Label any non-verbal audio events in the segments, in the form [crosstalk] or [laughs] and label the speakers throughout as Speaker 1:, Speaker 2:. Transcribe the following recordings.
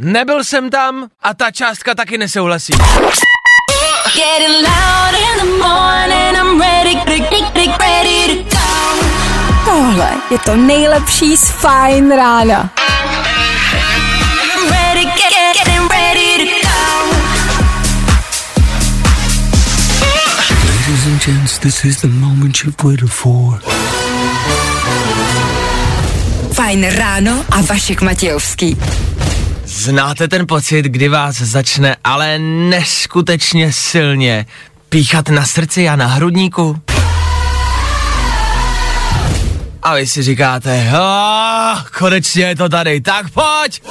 Speaker 1: Nebyl jsem tam a ta částka taky nesouhlasí.
Speaker 2: Tohle je to nejlepší z Fine rána.
Speaker 3: Ladies and gents, this is the moment you've waited for.
Speaker 2: Fajn ráno a Vašek Matějovský.
Speaker 1: Znáte ten pocit, kdy vás začne ale neskutečně silně píchat na srdci a na hrudníku? A vy si říkáte, oh, konečně je to tady, tak pojď!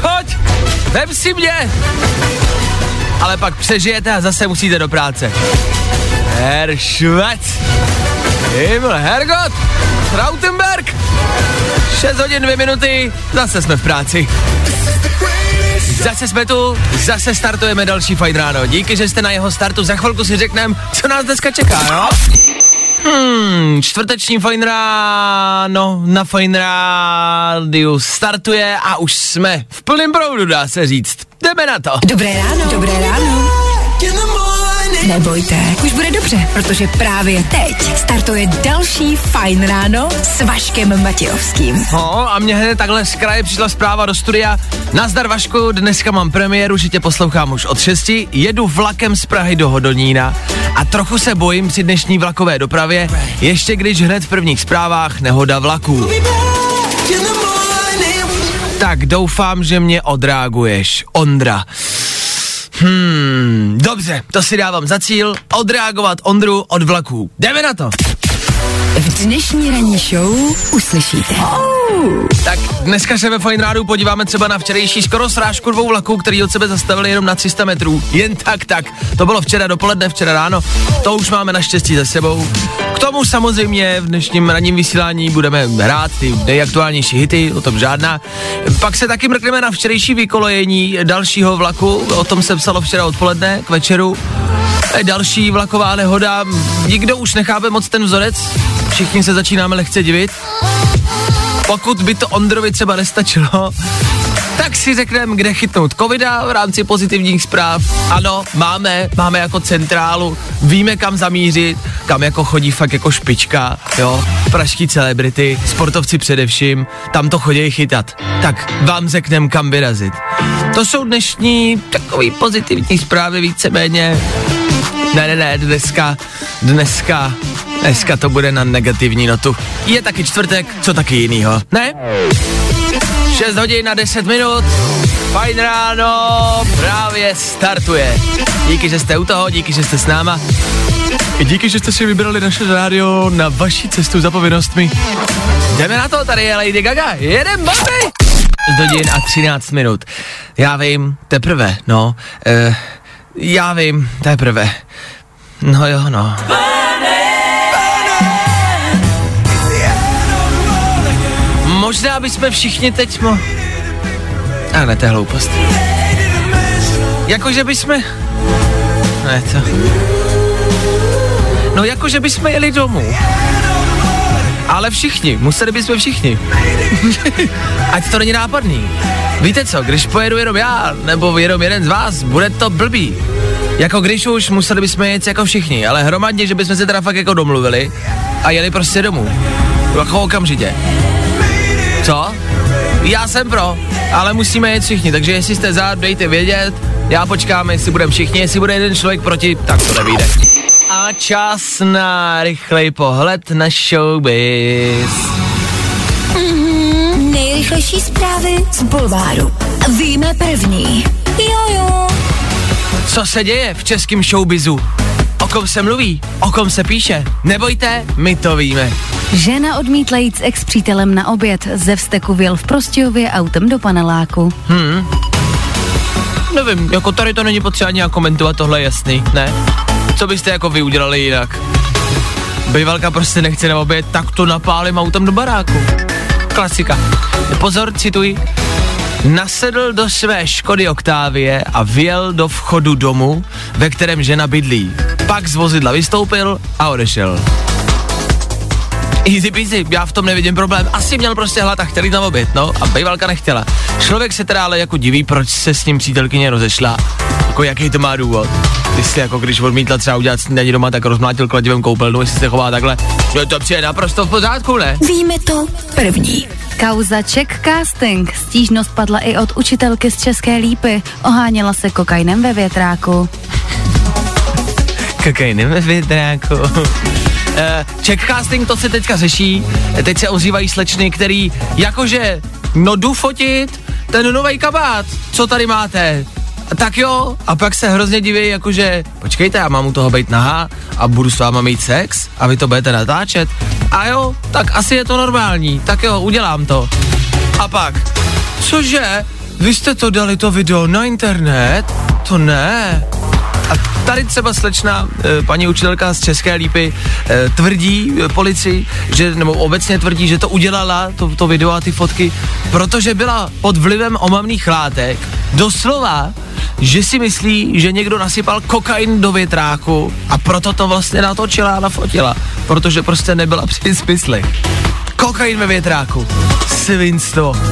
Speaker 1: Pojď, vem si mě! Ale pak přežijete a zase musíte do práce. Herr Švec! Himmel, Hergot! Trautenberg! 6 hodin 2 minuty, zase jsme v práci. Zase jsme tu, zase startujeme další fajn ráno. Díky, že jste na jeho startu, za chvilku si řekneme, co nás dneska čeká, jo? Hmm, čtvrteční fajn ráno na fajn rádiu startuje a už jsme v plném proudu, dá se říct. Jdeme na to.
Speaker 2: Dobré ráno. Dobré ráno. Nebojte, už bude dobře, protože právě teď startuje další Fajn ráno s Vaškem Matějovským.
Speaker 1: No a mě hned takhle z kraje přišla zpráva do studia. Nazdar Vašku, dneska mám premiéru, že tě poslouchám už od 6. Jedu vlakem z Prahy do Hodonína a trochu se bojím při dnešní vlakové dopravě, ještě když hned v prvních zprávách nehoda vlaků. Tak doufám, že mě odreaguješ. Ondra. Hmm, dobře, to si dávám za cíl, odreagovat Ondru od vlaků. Jdeme na to.
Speaker 2: Dnešní ranní show uslyšíte.
Speaker 1: Tak dneska se ve Fine Rádu podíváme třeba na včerejší skoro srážku dvou vlaků, který od sebe zastavili jenom na 300 metrů. Jen tak, tak. To bylo včera dopoledne, včera ráno. To už máme naštěstí za sebou. K tomu samozřejmě v dnešním ranním vysílání budeme hrát ty nejaktuálnější hity, o tom žádná. Pak se taky mrkneme na včerejší vykolojení dalšího vlaku, o tom se psalo včera odpoledne k večeru. E, Další vlaková nehoda, nikdo už nechápe moc ten vzorec, všichni se začínáme lehce divit. Pokud by to Ondrovi třeba nestačilo, tak si řekneme, kde chytnout covida v rámci pozitivních zpráv. Ano, máme, máme jako centrálu, víme kam zamířit, kam jako chodí fakt jako špička, jo, pražský celebrity, sportovci především, tam to chodí chytat. Tak vám řekneme, kam vyrazit. To jsou dnešní takový pozitivní zprávy víceméně. Ne, ne, ne, dneska, dneska, dneska to bude na negativní notu. Je taky čtvrtek, co taky jinýho, ne? 6 hodin na 10 minut, fajn ráno, právě startuje. Díky, že jste u toho, díky, že jste s náma. I díky, že jste si vybrali naše rádio na vaši cestu za povinnostmi. Jdeme na to, tady je Lady Gaga, jedem babi! Z hodin a 13 minut. Já vím, teprve, no, eh, já vím, teprve. No jo, no. Možná bychom všichni teď mo... A ne, to je hloupost. Jakože bychom... Ne, to... No jakože bychom jeli domů. Ale všichni, museli bychom všichni. [laughs] Ať to není nápadný. Víte co, když pojedu jenom já, nebo jenom jeden z vás, bude to blbý. Jako když už museli bychom jet jako všichni, ale hromadně, že bychom se teda fakt jako domluvili a jeli prostě domů. Jako okamžitě. Co? Já jsem pro, ale musíme jet všichni, takže jestli jste za, dejte vědět, já počkám, jestli budeme všichni, jestli bude jeden člověk proti, tak to nevíde. A čas na rychlej pohled na showbiz.
Speaker 2: Nejrychlejší zprávy z Bulváru. Víme první. Jo, jo.
Speaker 1: Co se děje v českém showbizu? O kom se mluví? O kom se píše? Nebojte, my to víme.
Speaker 4: Žena odmítla jít s ex-přítelem na oběd. Ze vzteku věl v Prostějově autem do paneláku.
Speaker 1: Nevím, jako tady to není potřeba nějak komentovat, tohle je jasný, ne? Co byste jako vy udělali jinak? Bývalka prostě nechce na oběd, tak to napálím autem do baráku. Klasika. Pozor, cituji. Nasedl do své Škody Oktávie a vjel do vchodu domu, ve kterém žena bydlí. Pak z vozidla vystoupil a odešel. Easy peasy, já v tom nevidím problém. Asi měl prostě hlad a chtěl jít na oběd, no, a bejvalka nechtěla. Člověk se teda ale jako diví, proč se s ním přítelkyně rozešla. Jako jaký to má důvod. Jestli jako když odmítla třeba udělat snídaní doma, tak rozmlátil kladivem koupelnu, jestli se chová takhle. No to přijde naprosto v pořádku, ne?
Speaker 2: Víme to první.
Speaker 4: Kauza Czech Casting. Stížnost padla i od učitelky z České lípy. Oháněla se kokainem ve větráku.
Speaker 1: Kokainem ve větráku. Uh, check casting to se teďka řeší, teď se ozývají slečny, který jakože, no jdu fotit ten nový kabát, co tady máte, tak jo, a pak se hrozně diví, jakože, počkejte, já mám u toho být nahá a budu s váma mít sex a vy to budete natáčet. A jo, tak asi je to normální, tak jo, udělám to. A pak, cože, vy jste to dali to video na internet? To ne. A tady třeba slečna, e, paní učitelka z České lípy, e, tvrdí e, policii, že, nebo obecně tvrdí, že to udělala, to, to video a ty fotky, protože byla pod vlivem omamných látek. Doslova, že si myslí, že někdo nasypal kokain do větráku a proto to vlastně natočila a nafotila, protože prostě nebyla při smyslech. Kokain ve větráku. Svinstvo. [laughs]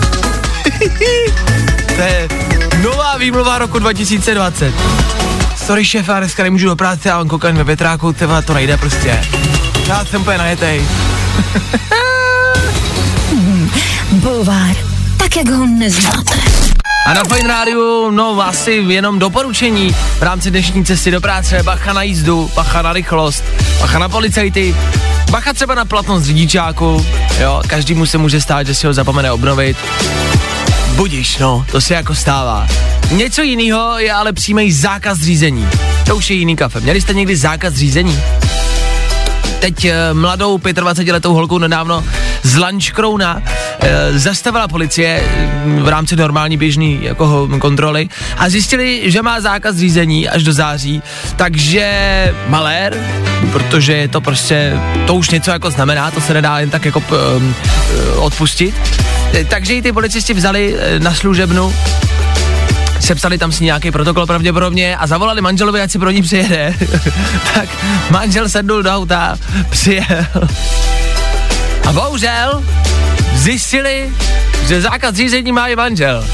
Speaker 1: to je nová výmluva roku 2020 sorry šéf, já dneska nemůžu do práce, já mám kokain ve větráku, tyhle, to nejde prostě. Já jsem úplně najetej. [laughs]
Speaker 2: Bulvár, tak jak ho neznáte.
Speaker 1: A na Fine Rádiu, no asi jenom doporučení v rámci dnešní cesty do práce, bacha na jízdu, bacha na rychlost, bacha na policajty, bacha třeba na platnost řidičáku, jo, každému se může stát, že si ho zapomene obnovit. Budíš, no, to se jako stává. Něco jiného je ale přímý zákaz řízení. To už je jiný kafe. Měli jste někdy zákaz řízení? Teď e, mladou 25-letou holkou nedávno z Lančkrouna e, zastavila policie mm, v rámci normální běžný jako kontroly a zjistili, že má zákaz řízení až do září, takže malér, protože je to prostě, to už něco jako znamená, to se nedá jen tak jako e, odpustit. E, takže ji ty policisti vzali e, na služebnu sepsali tam si nějaký protokol pravděpodobně a zavolali manželovi, ať si pro ní přijede. [laughs] tak manžel sednul do auta, přijel. A bohužel zjistili, že zákaz řízení má i manžel.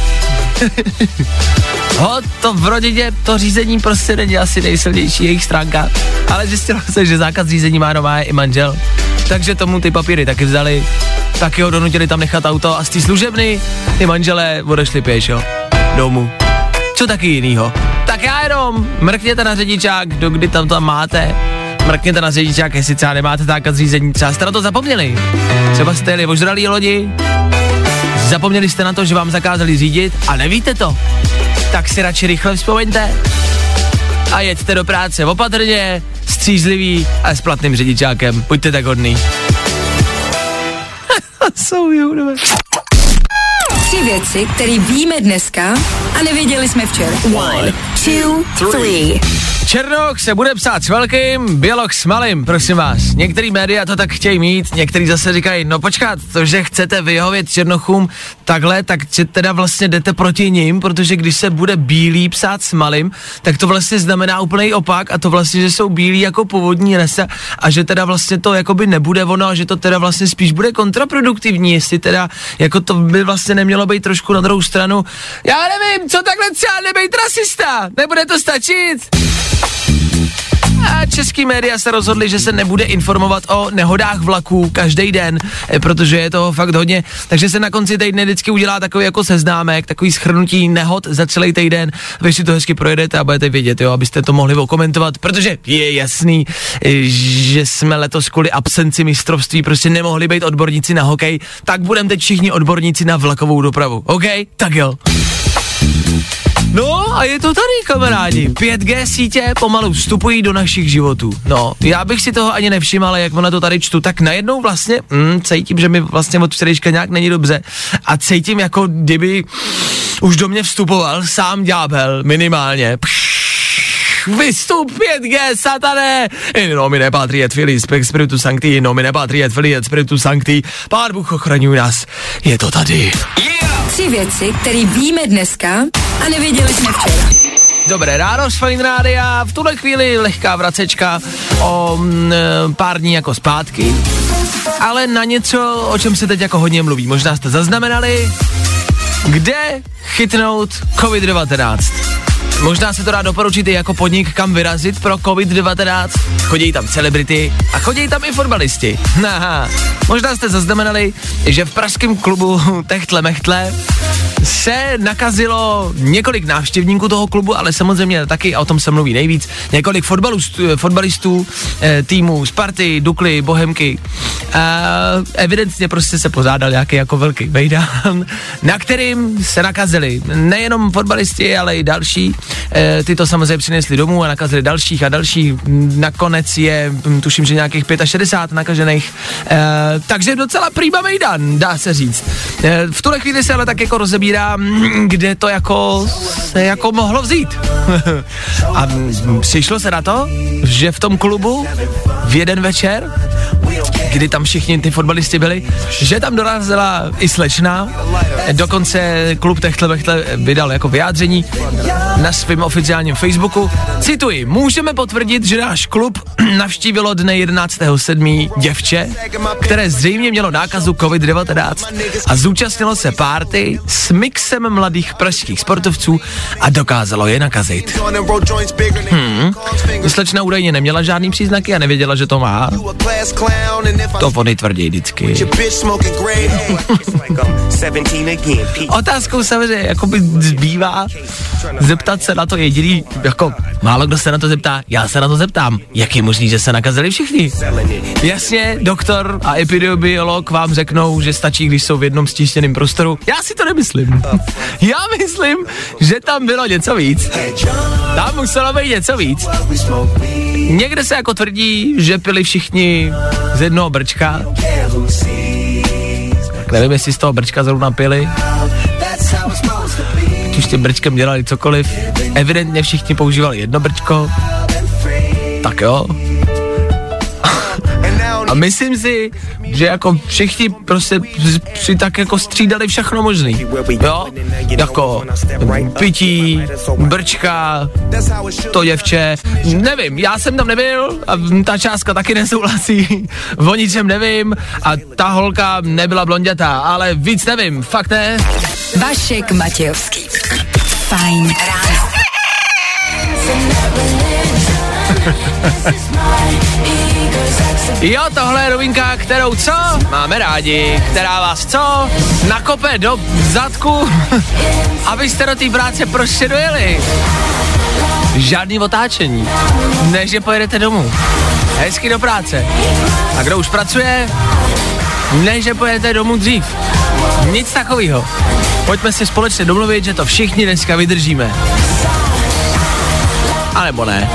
Speaker 1: [laughs] Ho, to v rodině, to řízení prostě není asi nejsilnější jejich stránka, ale zjistilo se, že zákaz řízení má doma i manžel. Takže tomu ty papíry taky vzali, taky ho donutili tam nechat auto a z té služebny ty manželé odešli pěšo domů co taky jinýho. Tak já jenom mrkněte na řidičák, kdo kdy tam to máte, mrkněte na řidičák, jestli třeba nemáte zákaz řízení, třeba jste na to zapomněli. Třeba jste jeli ožralý lodi, zapomněli jste na to, že vám zakázali řídit a nevíte to. Tak si radši rychle vzpomeňte a jeďte do práce opatrně, střízlivý a s platným řidičákem. Buďte tak hodný. [laughs]
Speaker 2: Jsou Tři věci, které víme dneska a nevěděli jsme včera. One, two, three.
Speaker 1: Černoch se bude psát s velkým, Běloch s malým, prosím vás. Některý média to tak chtějí mít, některý zase říkají, no počkat, to, že chcete vyhovět Černochům takhle, tak teda vlastně jdete proti ním, protože když se bude bílý psát s malým, tak to vlastně znamená úplný opak a to vlastně, že jsou bílí jako původní resa a že teda vlastně to jakoby nebude ono a že to teda vlastně spíš bude kontraproduktivní, jestli teda jako to by vlastně nemělo být trošku na druhou stranu. Já nevím, co takhle třeba nebejt rasista, nebude to stačit? A český média se rozhodli, že se nebude informovat o nehodách vlaků každý den, eh, protože je toho fakt hodně. Takže se na konci týdne vždycky udělá takový jako seznámek, takový schrnutí nehod za celý týden. Vy si to hezky projedete a budete vědět, jo, abyste to mohli okomentovat, protože je jasný, eh, že jsme letos kvůli absenci mistrovství prostě nemohli být odborníci na hokej, tak budeme teď všichni odborníci na vlakovou dopravu. OK? Tak jo. No a je to tady, kamarádi. 5G sítě pomalu vstupují do našich životů. No, já bych si toho ani nevšiml, ale jak na to tady čtu, tak najednou vlastně mm, cítím, že mi vlastně od včerejška nějak není dobře a cítím jako kdyby už do mě vstupoval sám ďábel, minimálně. Pš, vystup 5G, satané! In nomine patri et filii spiritu sancti, in nomine patri et filii et spiritu sancti. Pán Bůh ochraňuje nás. Je to tady.
Speaker 2: Yeah! Tři věci, které víme dneska a nevěděli jsme včera.
Speaker 1: Dobré ráno z Fine Rádia, v tuhle chvíli lehká vracečka o m, mm, pár dní jako zpátky. ale na něco, o čem se teď jako hodně mluví. Možná jste zaznamenali, kde chytnout COVID-19. Možná se to dá doporučit i jako podnik, kam vyrazit pro COVID-19. Chodí tam celebrity a chodí tam i fotbalisti. [laughs] Aha. Možná jste zaznamenali, že v pražském klubu Techtle Mechtle se nakazilo několik návštěvníků toho klubu, ale samozřejmě taky, a o tom se mluví nejvíc, několik fotbalistů, fotbalistů eh, Sparty, Dukly, Bohemky. A evidentně prostě se pozádal nějaký jako velký vejdán, na kterým se nakazili nejenom fotbalisti, ale i další. E, ty to samozřejmě přinesli domů a nakazili dalších a dalších. Nakonec je, hm, tuším, že nějakých 65 nakažených. E, takže docela prýma mejdan, dá se říct. V tuhle chvíli se ale tak jako rozebírá, hm, kde to jako se jako mohlo vzít. [laughs] a hm, přišlo se na to, že v tom klubu v jeden večer kdy tam všichni ty fotbalisti byli, že tam dorazila i slečna, dokonce klub Techtle Bechtle vydal jako vyjádření na svém oficiálním Facebooku. Cituji, můžeme potvrdit, že náš klub [clears throat] navštívilo dne 11.7. děvče, které zřejmě mělo nákazu COVID-19 a zúčastnilo se párty s mixem mladých pražských sportovců a dokázalo je nakazit. Hmm. Slečna údajně neměla žádný příznaky a nevěděla, že to má. To oni tvrdí vždycky. [laughs] Otázkou samozřejmě jako by zbývá zeptat se na to jediný, jako málo kdo se na to zeptá, já se na to zeptám, jak je možný, že se nakazili všichni? Jasně, doktor a epidemiolog vám řeknou, že stačí, když jsou v jednom stíštěném prostoru. Já si to nemyslím. Já myslím, že tam bylo něco víc. Tam muselo být něco víc. Někde se jako tvrdí, že pili všichni z jednoho brčka. Tak nevím, jestli z toho brčka zrovna pili. Ať už tím brčkem dělali cokoliv. Evidentně všichni používali jedno brčko. Tak jo. [laughs] A myslím si, že jako všichni prostě si tak jako střídali všechno možný. Jo? Jako pití, brčka, to děvče, nevím, já jsem tam nebyl a ta částka taky [laughs] nesouhlasí, o ničem nevím a ta holka nebyla blondětá, ale víc nevím, fakt ne.
Speaker 2: Vašek Matějovský. Fajn ráno. [laughs] [laughs]
Speaker 1: Jo, tohle je rovinka, kterou co? Máme rádi, která vás co? Nakope do zadku, [laughs] abyste do té práce prostě dojeli. Žádný otáčení. Ne, že pojedete domů. Hezky do práce. A kdo už pracuje, ne, že pojedete domů dřív. Nic takového. Pojďme si společně domluvit, že to všichni dneska vydržíme. A nebo ne.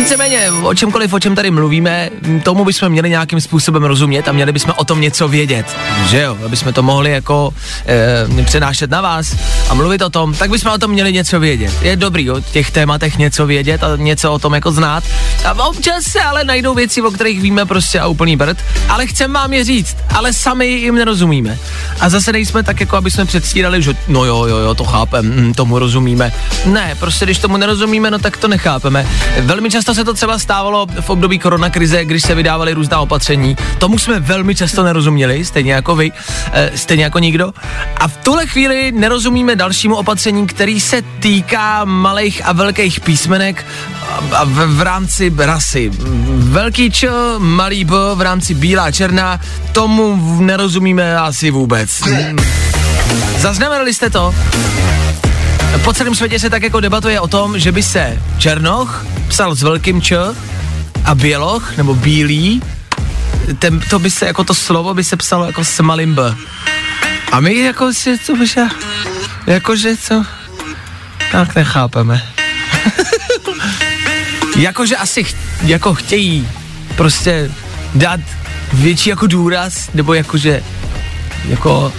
Speaker 1: Víceméně o čemkoliv, o čem tady mluvíme, tomu bychom měli nějakým způsobem rozumět a měli bychom o tom něco vědět, že jo, aby jsme to mohli jako e, přenášet na vás a mluvit o tom, tak bychom o tom měli něco vědět. Je dobrý o těch tématech něco vědět a něco o tom jako znát. A občas se ale najdou věci, o kterých víme prostě a úplný brd, ale chceme vám je říct, ale sami jim nerozumíme. A zase nejsme tak jako, aby jsme předstírali, že no jo, jo, jo, to chápem, mm, tomu rozumíme. Ne, prostě když tomu nerozumíme, no tak to nechápeme. Velmi často se to třeba stávalo v období koronakrize, když se vydávaly různá opatření. Tomu jsme velmi často nerozuměli, stejně jako vy, e, stejně jako nikdo. A v tuhle chvíli nerozumíme dalšímu opatření, který se týká malých a velkých písmenek a v, v rámci rasy. Velký Č, malý B v rámci bílá černá, tomu nerozumíme asi vůbec. Zaznamenali jste to? Po celém světě se tak jako debatuje o tom, že by se Černoch psal s velkým Č a Běloch, nebo Bílý, ten, to by se, jako to slovo by se psalo jako s malým B. A my jako si to že, jakože co, tak nechápeme. [laughs] jakože asi ch, jako chtějí prostě dát větší jako důraz, nebo jakože jako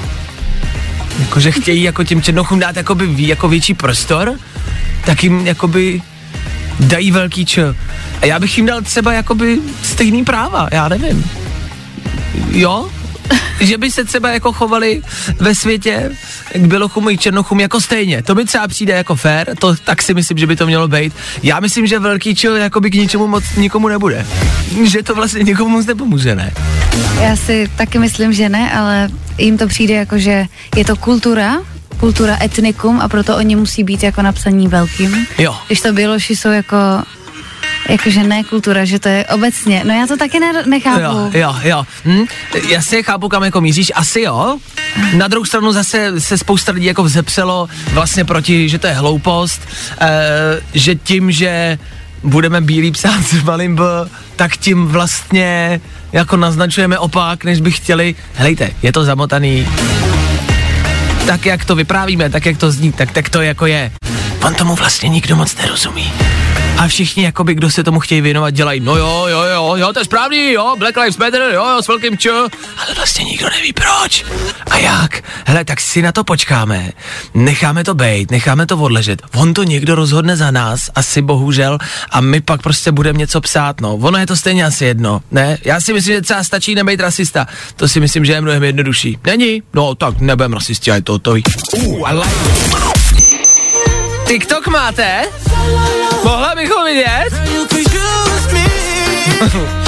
Speaker 1: jakože chtějí jako těm černochům dát jakoby jako větší prostor, tak jim jakoby dají velký č. A já bych jim dal třeba jakoby stejný práva, já nevím. Jo? [laughs] že by se třeba jako chovali ve světě k bělochům i černochům jako stejně. To mi třeba přijde jako fér, to tak si myslím, že by to mělo být. Já myslím, že velký čil jako by k ničemu moc nikomu nebude. Že to vlastně nikomu moc nepomůže, ne?
Speaker 4: Já si taky myslím, že ne, ale jim to přijde jako, že je to kultura, kultura etnikum a proto oni musí být jako napsaní velkým.
Speaker 1: Jo.
Speaker 4: Když to běloši jsou jako Jakože ne kultura, že to je obecně. No já to taky ne, nechápu.
Speaker 1: Jo, jo, jo. Hm? Já si chápu, kam jako míříš. Asi jo. Na druhou stranu zase se spousta lidí jako vzepřelo vlastně proti, že to je hloupost, e, že tím, že budeme bílý psát s malým B, tak tím vlastně jako naznačujeme opak, než by chtěli. Helejte, je to zamotaný. Tak, jak to vyprávíme, tak, jak to zní, tak, tak to jako je. On tomu vlastně nikdo moc nerozumí. A všichni, jakoby, kdo se tomu chtějí věnovat, dělají, no jo, jo, jo, jo, to je správný, jo, Black Lives Matter, jo, jo, s velkým čo, ale vlastně nikdo neví proč. A jak. Hele, tak si na to počkáme, necháme to bejt, necháme to odležet, on to někdo rozhodne za nás, asi bohužel, a my pak prostě budeme něco psát, no, ono je to stejně asi jedno, ne, já si myslím, že třeba stačí nebejt rasista, to si myslím, že je mnohem jednodušší. Není? No, tak nebudem rasisti, a je to to. Uh, I like TikTok máte? Mohla bychom vidět? [laughs] [laughs]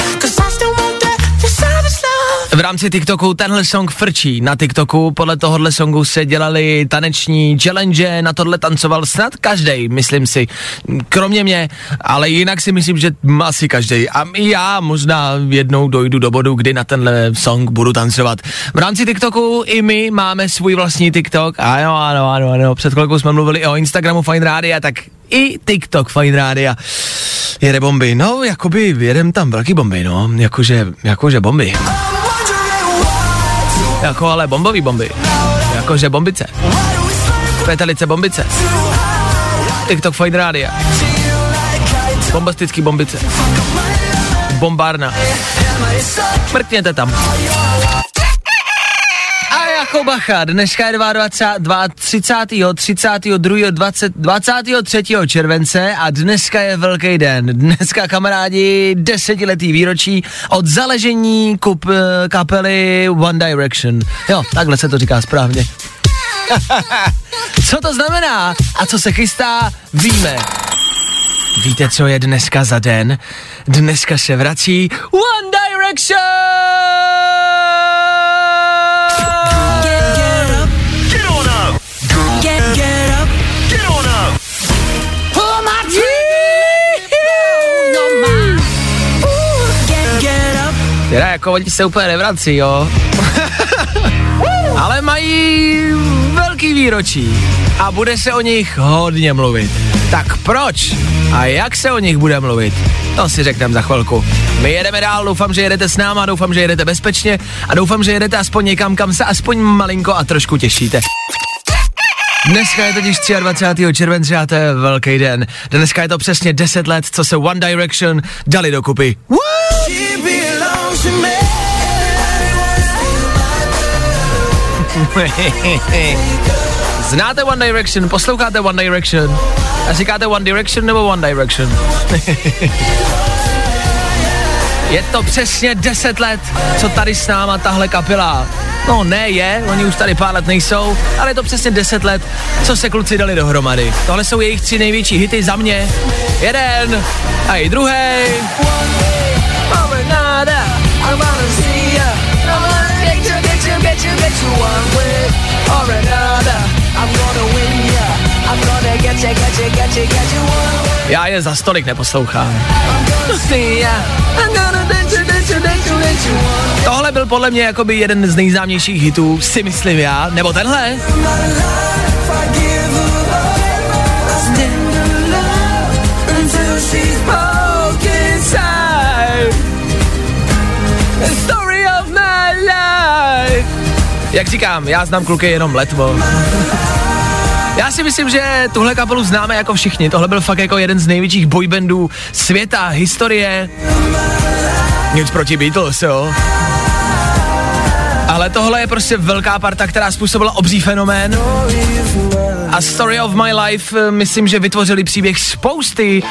Speaker 1: Rámci TikToku tenhle song frčí. Na TikToku podle tohohle songu se dělali taneční challenge, na tohle tancoval snad každý, myslím si. Kromě mě, ale jinak si myslím, že asi každý. A já možná jednou dojdu do bodu, kdy na tenhle song budu tancovat. V rámci TikToku i my máme svůj vlastní TikTok. Ano, ano, ano, ano. Před chvilkou jsme mluvili o Instagramu Fine Radio, tak i TikTok Fine Radio jede bomby. No, jakoby jedem tam velký bomby, no. Jakože, jakože bomby. Jako ale bombový bomby. Jakože bombice. Petelice bombice. TikTok Fine Radio. Bombastický bombice. Bombárna. Mrkněte tam. A jako bacha, dneska je 22, 30. 32. 20, 23. července a dneska je velký den. Dneska kamarádi desetiletý výročí od zaležení kup, kapely One Direction. Jo, takhle se to říká správně. [laughs] co to znamená a co se chystá, víme. Víte, co je dneska za den? Dneska se vrací One Direction! Jako oni se úplně nevrací, jo. [laughs] Ale mají velký výročí a bude se o nich hodně mluvit. Tak proč a jak se o nich bude mluvit? To si řekneme za chvilku. My jedeme dál, doufám, že jedete s náma, doufám, že jedete bezpečně a doufám, že jedete aspoň někam, kam se aspoň malinko a trošku těšíte. Dneska je totiž 23. července a to je velký den. Dneska je to přesně 10 let, co se One Direction dali dokupy. [laughs] Znáte One Direction, posloucháte One Direction a říkáte One Direction nebo One Direction? [laughs] je to přesně 10 let, co tady s náma tahle kapela No ne je, oni už tady pár let nejsou, ale je to přesně 10 let, co se kluci dali dohromady. Tohle jsou jejich tři největší hity za mě. Jeden a i druhý. Já je za stolik neposlouchám. Tohle byl podle mě jakoby jeden z nejznámějších hitů, si myslím já, nebo tenhle. Jak říkám, já znám kluky jenom letmo. Já si myslím, že tuhle kapelu známe jako všichni. Tohle byl fakt jako jeden z největších boybandů světa, historie. Nic proti Beatles, jo. Ale tohle je prostě velká parta, která způsobila obří fenomén. A Story of My Life, eh, myslím, že vytvořili příběh spousty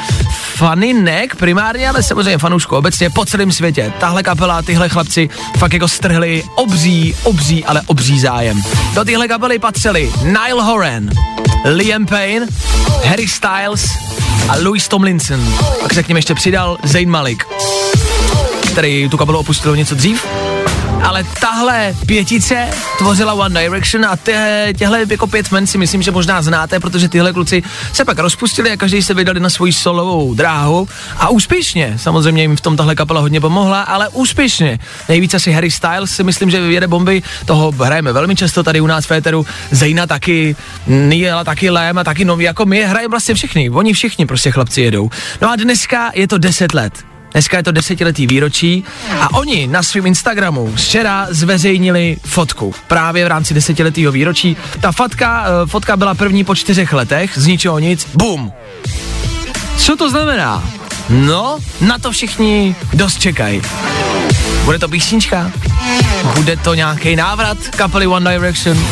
Speaker 1: faninek primárně, ale samozřejmě fanoušků obecně po celém světě. Tahle kapela, tyhle chlapci fakt jako strhli obří, obří, ale obří zájem. Do téhle kapely patřili Nile Horan, Liam Payne, Harry Styles a Louis Tomlinson. Pak se k něm ještě přidal Zayn Malik, který tu kapelu opustil něco dřív ale tahle pětice tvořila One Direction a těhle jako pět men si myslím, že možná znáte, protože tyhle kluci se pak rozpustili a každý se vydali na svoji solovou dráhu a úspěšně. Samozřejmě jim v tom tahle kapela hodně pomohla, ale úspěšně. Nejvíce asi Harry Styles si myslím, že jede bomby, toho hrajeme velmi často tady u nás v Féteru, Zejna taky, Niela taky, Lém a taky nový, jako my hrajeme vlastně všichni, oni všichni prostě chlapci jedou. No a dneska je to 10 let Dneska je to desetiletý výročí a oni na svém Instagramu včera zveřejnili fotku právě v rámci desetiletého výročí. Ta fotka, uh, fotka byla první po čtyřech letech, z ničeho nic, bum. Co to znamená? No, na to všichni dost čekají. Bude to písnička? Bude to nějaký návrat kapely One Direction?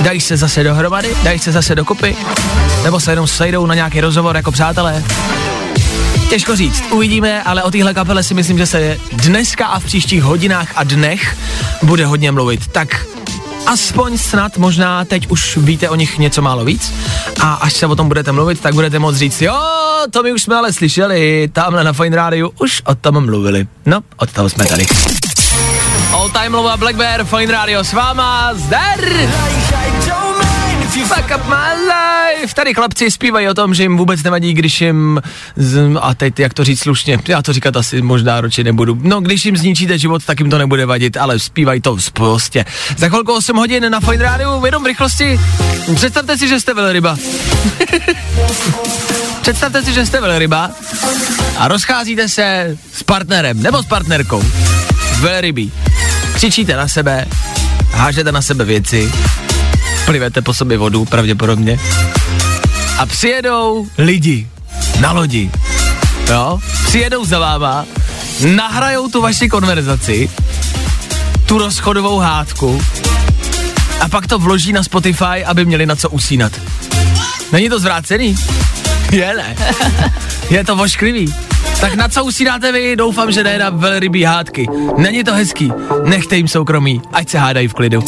Speaker 1: Dají se zase dohromady? Dají se zase dokupy? Nebo se jenom sejdou na nějaký rozhovor jako přátelé? Těžko říct, uvidíme, ale o téhle kapele si myslím, že se dneska a v příštích hodinách a dnech bude hodně mluvit. Tak aspoň snad možná teď už víte o nich něco málo víc a až se o tom budete mluvit, tak budete moct říct, jo, to my už jsme ale slyšeli, tamhle na Fine Radio už o tom mluvili. No, od toho jsme tady. All Time Love Black Bear, Fine Radio s váma, zdar! Fuck up my life. Tady chlapci zpívají o tom, že jim vůbec nevadí, když jim, a teď jak to říct slušně, já to říkat asi možná ročně nebudu. No, když jim zničíte život, tak jim to nebude vadit, ale zpívají to prostě. Za chvilku 8 hodin na Fine Radio, jenom v rychlosti. Představte si, že jste velryba. [laughs] Představte si, že jste velryba a rozcházíte se s partnerem nebo s partnerkou. Velrybí. Křičíte na sebe, hážete na sebe věci, plivete po sobě vodu pravděpodobně. A přijedou lidi na lodi, jo, přijedou za váma, nahrajou tu vaši konverzaci, tu rozchodovou hádku a pak to vloží na Spotify, aby měli na co usínat. Není to zvrácený? Je ne. [laughs] Je to vošklivý. Tak na co usínáte vy? Doufám, že ne na velrybí hádky. Není to hezký. Nechte jim soukromí, ať se hádají v klidu.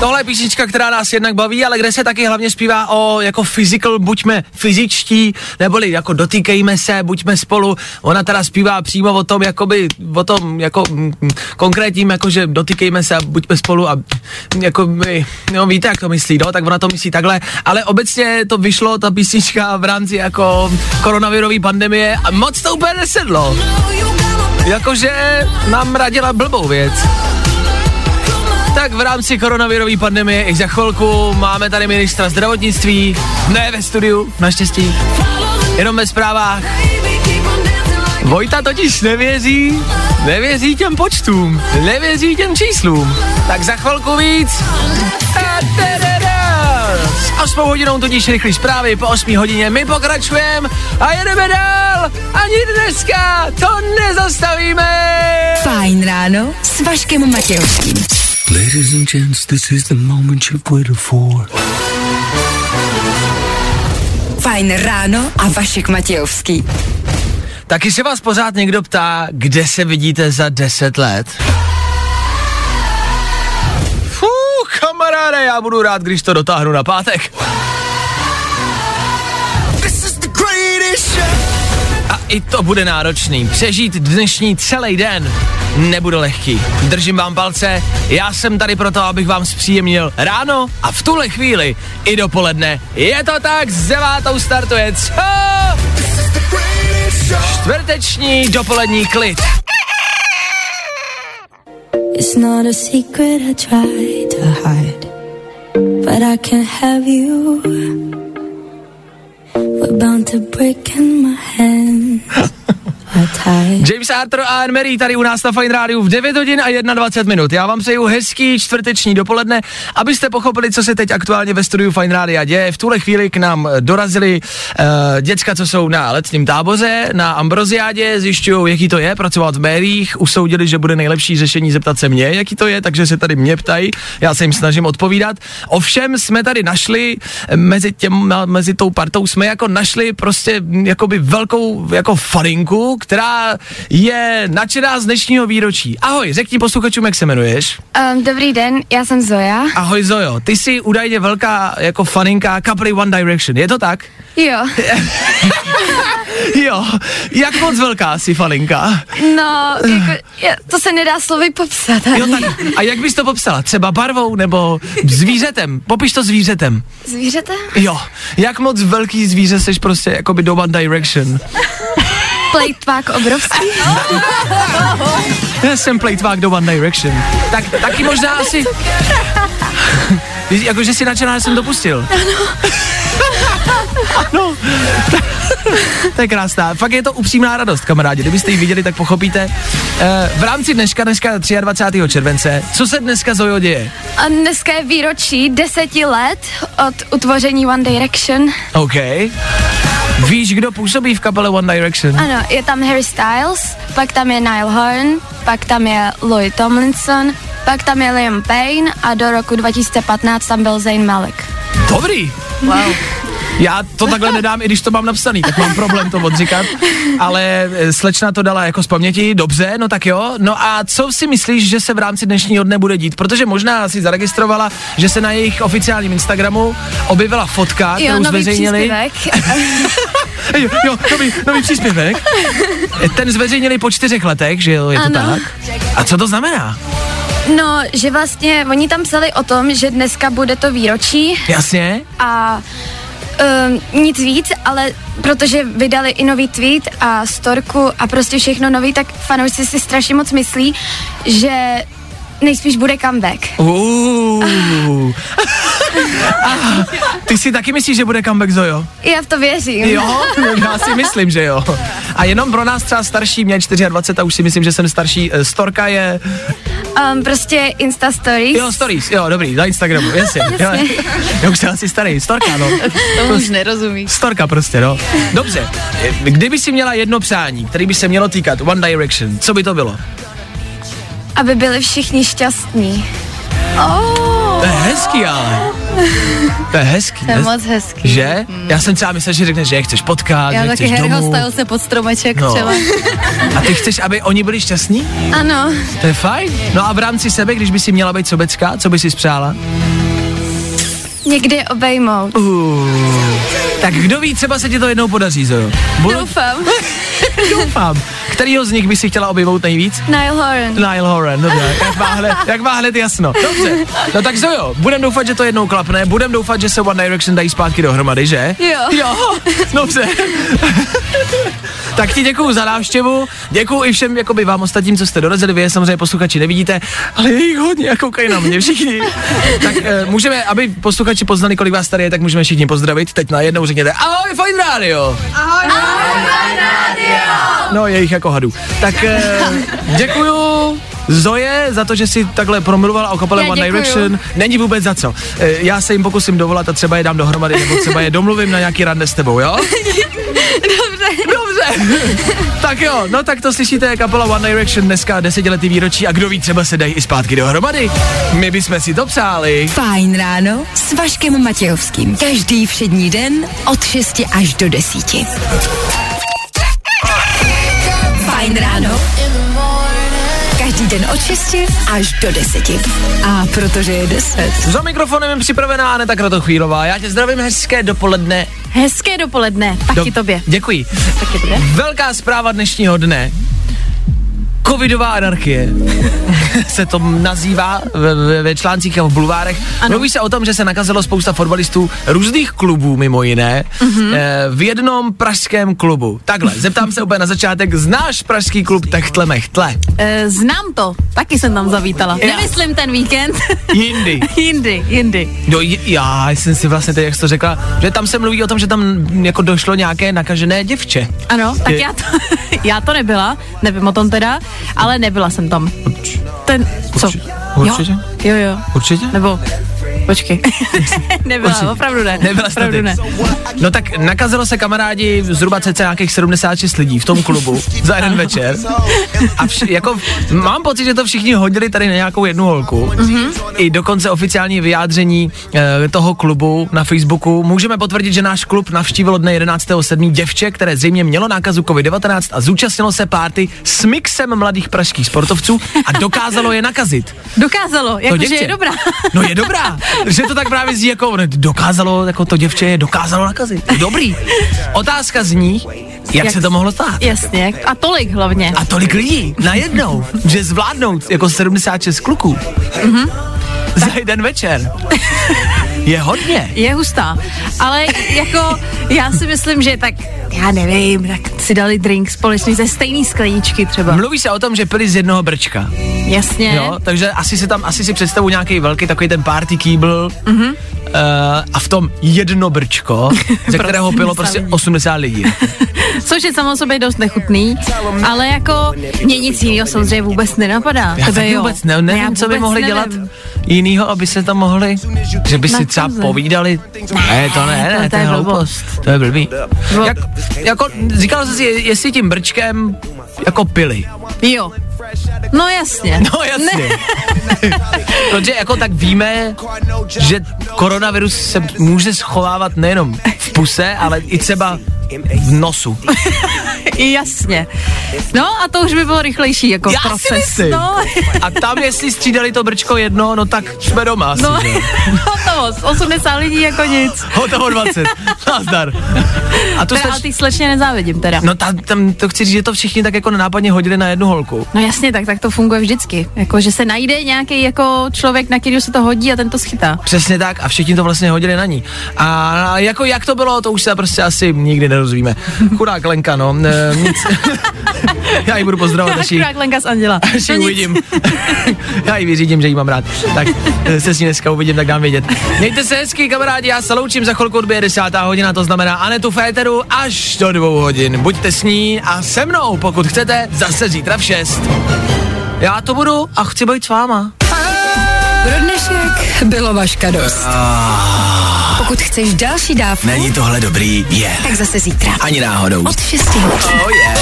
Speaker 1: Tohle je písnička, která nás jednak baví, ale kde se taky hlavně zpívá o jako physical, buďme fyzičtí, neboli jako dotýkejme se, buďme spolu. Ona teda zpívá přímo o tom, jakoby, o tom jako mm, konkrétním, jako že dotýkejme se a buďme spolu a jako my, no víte, jak to myslí, no, tak ona to myslí takhle, ale obecně to vyšlo, ta písnička v rámci jako koronavirové pandemie a moc to úplně nesedlo. Jakože nám radila blbou věc. Tak v rámci koronavirové pandemie i za chvilku máme tady ministra zdravotnictví, ne ve studiu, naštěstí, jenom ve zprávách. Vojta totiž nevěří, nevěří těm počtům, nevěří těm číslům. Tak za chvilku víc. S 8 hodinou tudíž rychlý zprávy, po 8 hodině my pokračujeme a jedeme dál. Ani dneska to nezastavíme.
Speaker 2: Fajn ráno s Vaškem Matějovským.
Speaker 3: Ladies and gents, this is the moment you've waited for.
Speaker 2: Fajn ráno a Vašek Matějovský.
Speaker 1: Taky se vás pořád někdo ptá, kde se vidíte za 10 let? Fú, kamaráde, já budu rád, když to dotáhnu na pátek. A i to bude náročný. Přežít dnešní celý den nebude lehký. Držím vám palce, já jsem tady proto, abych vám zpříjemnil ráno a v tuhle chvíli i dopoledne. Je to tak, s devátou startuje co? Čtvrteční dopolední klid. It's not a secret I try to hide But I can't have you We're bound to break in my hand James Arthur a Anne Mary tady u nás na Fine Radio v 9 hodin a 21 minut. Já vám přeju hezký čtvrteční dopoledne, abyste pochopili, co se teď aktuálně ve studiu Fine Radio děje. V tuhle chvíli k nám dorazili uh, děcka, co jsou na letním táboře, na Ambroziádě, zjišťují, jaký to je pracovat v médiích, usoudili, že bude nejlepší řešení zeptat se mě, jaký to je, takže se tady mě ptají, já se jim snažím odpovídat. Ovšem jsme tady našli mezi, těm, mezi tou partou, jsme jako našli prostě jakoby velkou jako farinku, která je nadšená z dnešního výročí. Ahoj, řekni posluchačům, jak se jmenuješ.
Speaker 5: Um, dobrý den, já jsem Zoja.
Speaker 1: Ahoj Zojo, ty jsi údajně velká jako faninka kapely One Direction, je to tak?
Speaker 5: Jo. [laughs]
Speaker 1: jo, jak moc velká jsi faninka?
Speaker 5: No, jako, to se nedá slovy popsat.
Speaker 1: Jo, tak, a jak bys to popsala? Třeba barvou nebo zvířetem? Popiš to zvířetem.
Speaker 5: Zvířetem?
Speaker 1: Jo, jak moc velký zvíře jsi prostě jakoby do One Direction?
Speaker 5: Plejtvák obrovský.
Speaker 1: Já jsem plejtvák do One Direction. Tak, taky možná asi... [laughs] Jakože si nadšená, že jsem to pustil.
Speaker 5: Ano.
Speaker 1: ano. [laughs] to je krásná. Fakt je to upřímná radost, kamarádi. Kdybyste ji viděli, tak pochopíte. E, v rámci dneška, dneska 23. července, co se dneska Zojo děje?
Speaker 5: A dneska je výročí deseti let od utvoření One Direction.
Speaker 1: OK. Víš, kdo působí v kapele One Direction?
Speaker 5: Ano, je tam Harry Styles, pak tam je Niall Horn, pak tam je Louis Tomlinson, pak tam je Liam Payne a do roku 2015 tam byl Zayn Malik.
Speaker 1: Dobrý. Wow. Já to takhle nedám, i když to mám napsaný, tak mám problém to odříkat, ale eh, slečna to dala jako z paměti, dobře, no tak jo. No a co si myslíš, že se v rámci dnešního dne bude dít? Protože možná si zaregistrovala, že se na jejich oficiálním Instagramu objevila fotka,
Speaker 5: jo,
Speaker 1: kterou zveřejnili. [laughs] jo, jo, nový, nový příspěvek. Ten zveřejnili po čtyřech letech, že jo, je to ano. tak? A co to znamená?
Speaker 5: No, že vlastně oni tam psali o tom, že dneska bude to výročí.
Speaker 1: Jasně.
Speaker 5: A um, nic víc, ale protože vydali i nový tweet a storku a prostě všechno nový, tak fanoušci si strašně moc myslí, že nejspíš bude comeback.
Speaker 1: Uh. [laughs] ah, ty si taky myslíš, že bude comeback, Zojo?
Speaker 5: Já v to věřím.
Speaker 1: Jo, já si myslím, že jo. A jenom pro nás třeba starší, mě 24 a už si myslím, že jsem starší. Eh, storka je...
Speaker 5: Um, prostě Insta Stories.
Speaker 1: Jo, Stories, jo, dobrý, na Instagramu, jasně. [laughs] jasně. Jo, už jsem asi starý, Storka, no.
Speaker 4: to už nerozumí.
Speaker 1: Storka prostě, no. Dobře, kdyby si měla jedno přání, který by se mělo týkat One Direction, co by to bylo?
Speaker 5: Aby byli všichni šťastní.
Speaker 1: Oh. To je hezký, ale. [laughs] To je hezký.
Speaker 4: To je moc hezký.
Speaker 1: Že? Hmm. Já jsem třeba myslel, že řekneš, že je chceš potkat,
Speaker 4: Já
Speaker 1: že
Speaker 4: taky
Speaker 1: chceš
Speaker 4: domů.
Speaker 1: style
Speaker 4: se pod stromeček no. třeba.
Speaker 1: A ty chceš, aby oni byli šťastní?
Speaker 5: Ano.
Speaker 1: To je fajn. No a v rámci sebe, když by si měla být sobecká, co by si spřála?
Speaker 5: Někdy obejmout.
Speaker 1: Uh, tak kdo ví, třeba se ti to jednou podaří, Zojo.
Speaker 5: Budu... Doufám. [laughs]
Speaker 1: Doufám. Kterýho z nich by si chtěla objevovat nejvíc?
Speaker 5: Niall Horan.
Speaker 1: Niall Horan, dobře. Jak má hned, jak má hned jasno. Dobře. No tak Zojo, budem doufat, že to jednou klapne, budem doufat, že se One Direction dají zpátky dohromady, že?
Speaker 5: Jo.
Speaker 1: Jo, dobře. tak ti děkuju za návštěvu, děkuju i všem jakoby vám ostatním, co jste dorazili, vy je samozřejmě posluchači nevidíte, ale je jich hodně a koukají na mě všichni. tak e, můžeme, aby posluchači poznali, kolik vás tady je, tak můžeme všichni pozdravit. Teď najednou řekněte ahoj Fine Radio.
Speaker 5: Ahoj, ahoj Fine Radio.
Speaker 1: No, je jich jako hadu. Tak e, děkuju Zoje za to, že si takhle promluvala o kapele One Direction. Není vůbec za co. E, já se jim pokusím dovolat a třeba je dám dohromady, nebo třeba je domluvím na nějaký rande s tebou, jo? [laughs]
Speaker 5: Dobře.
Speaker 1: Dobře. tak jo, no tak to slyšíte, kapela One Direction dneska desetiletý výročí a kdo ví, třeba se dají i zpátky dohromady. My bychom si to přáli.
Speaker 2: Fajn ráno s Vaškem Matějovským. Každý všední den od 6 až do 10. Fajn ráno. Každý den od 6 až do 10. A protože je 10.
Speaker 1: Za mikrofonem je připravená Aneta Kratochvílová. Já tě zdravím, hezké dopoledne.
Speaker 4: Hezké dopoledne, taky Do, tobě.
Speaker 1: Děkuji.
Speaker 4: Taky tobě.
Speaker 1: Velká zpráva dnešního dne. Covidová anarchie [laughs] se to nazývá ve, ve, ve článcích a v bulvárech. Ano. Mluví se o tom, že se nakazilo spousta fotbalistů různých klubů, mimo jiné, mm-hmm. v jednom pražském klubu. Takhle, zeptám se úplně na začátek, znáš pražský klub Techtle Mechtle?
Speaker 6: E, znám to, taky jsem tam zavítala. Já. Nemyslím ten víkend. [laughs]
Speaker 1: Jindy.
Speaker 6: jindy, jindy.
Speaker 1: No já jsem si vlastně teď, jak jsi to řekla, že tam se mluví o tom, že tam jako došlo nějaké nakažené děvče.
Speaker 6: Ano, tak je. já to, [laughs] já to nebyla, nevím o tom teda, ale nebyla jsem tam. Ten, co?
Speaker 1: Určitě?
Speaker 6: Jo, jo.
Speaker 1: Určitě?
Speaker 6: Nebo Počkej. [laughs] Nebyla, Určitě. opravdu ne.
Speaker 1: Nebyla
Speaker 6: opravdu ne.
Speaker 1: No tak nakazilo se kamarádi zhruba cca nějakých 76 lidí v tom klubu za jeden večer. A vš- jako mám pocit, že to všichni hodili tady na nějakou jednu holku. Mm-hmm. I dokonce oficiální vyjádření e, toho klubu na Facebooku. Můžeme potvrdit, že náš klub navštívil dne 11.7. děvče, které zřejmě mělo nákazu COVID-19 a zúčastnilo se párty s mixem mladých pražských sportovců a dokázalo je nakazit.
Speaker 6: Dokázalo, jakože je dobrá.
Speaker 1: No je dobrá [laughs] že to tak právě zní jako, dokázalo, jako to děvče dokázalo nakazit. Dobrý. Otázka zní, jak, jak se to mohlo stát?
Speaker 6: Jasně, a tolik hlavně.
Speaker 1: A tolik lidí, najednou, že zvládnout jako 76 kluků. Mm-hmm. Za jeden večer. Je hodně.
Speaker 6: Je hustá. Ale jako já si myslím, že tak, já nevím, tak si dali drink společně ze stejné skleničky třeba.
Speaker 1: Mluví se o tom, že pili z jednoho brčka.
Speaker 6: Jasně.
Speaker 1: Jo, takže asi si tam, asi si představu nějaký velký takový ten party kýbl. Mm-hmm. Uh, a v tom jedno brčko, ze [laughs] kterého pilo prostě 80 lidí. [laughs]
Speaker 6: Což je samo sobě dost nechutný, ale jako mě nic jiného samozřejmě vůbec nenapadá.
Speaker 1: Já Tebe jo. vůbec ne, nevím, ne, co by mohli nevím. dělat jinýho, aby se tam mohli, že by si třeba povídali. Ne, to ne, ne, to, to je hloupost. To je blbý. Jak, jako, říkal jsi si, jestli tím brčkem jako pili.
Speaker 6: Jo. No jasně.
Speaker 1: No jasně. [laughs] Protože jako tak víme, že koronavirus se může schovávat nejenom v puse, ale i třeba v nosu. [laughs] [laughs]
Speaker 6: Jasně. No a to už by bylo rychlejší jako
Speaker 1: Já
Speaker 6: proces.
Speaker 1: Si no. a tam, jestli střídali to brčko jedno, no tak jsme doma asi, No, [laughs]
Speaker 6: hotovo, 80 lidí jako nic.
Speaker 1: Hotovo 20, nazdar.
Speaker 6: A to teda, sleč... ty slečně nezávidím teda.
Speaker 1: No tam, tam to chci říct, že to všichni tak jako nenápadně hodili na jednu holku.
Speaker 6: No jasně, tak, tak to funguje vždycky. Jako, že se najde nějaký jako člověk, na který se to hodí a ten to schytá.
Speaker 1: Přesně tak a všichni to vlastně hodili na ní. A jako jak to bylo, to už se prostě asi nikdy nerozvíme. Chudák Lenka, no, e, nic. [laughs] Já ji budu pozdravovat,
Speaker 6: až Lenka z Anděla.
Speaker 1: Až ji no uvidím. [laughs] já ji vyřídím, že ji mám rád. Tak e, se s ní dneska uvidím, tak dám vědět. Mějte se hezky, kamarádi, já se loučím za chvilku odbije desátá hodina, to znamená Anetu Féteru až do dvou hodin. Buďte s ní a se mnou, pokud chcete, zase zítra v 6. Já to budu a chci být s váma.
Speaker 2: Pro dnešek bylo vaška dost. Ah. Pokud chceš další dávku,
Speaker 1: není tohle dobrý, je. Yeah.
Speaker 2: Tak zase zítra.
Speaker 1: Ani náhodou.
Speaker 2: Od 6 hodin.
Speaker 1: Oh yeah.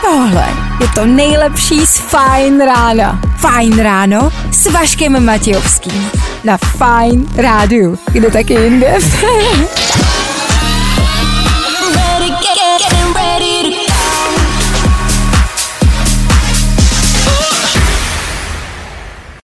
Speaker 2: Tohle je to nejlepší z Fajn rána. Fajn ráno s Vaškem Matějovským. Na Fajn rádiu. Kde taky jinde. [laughs]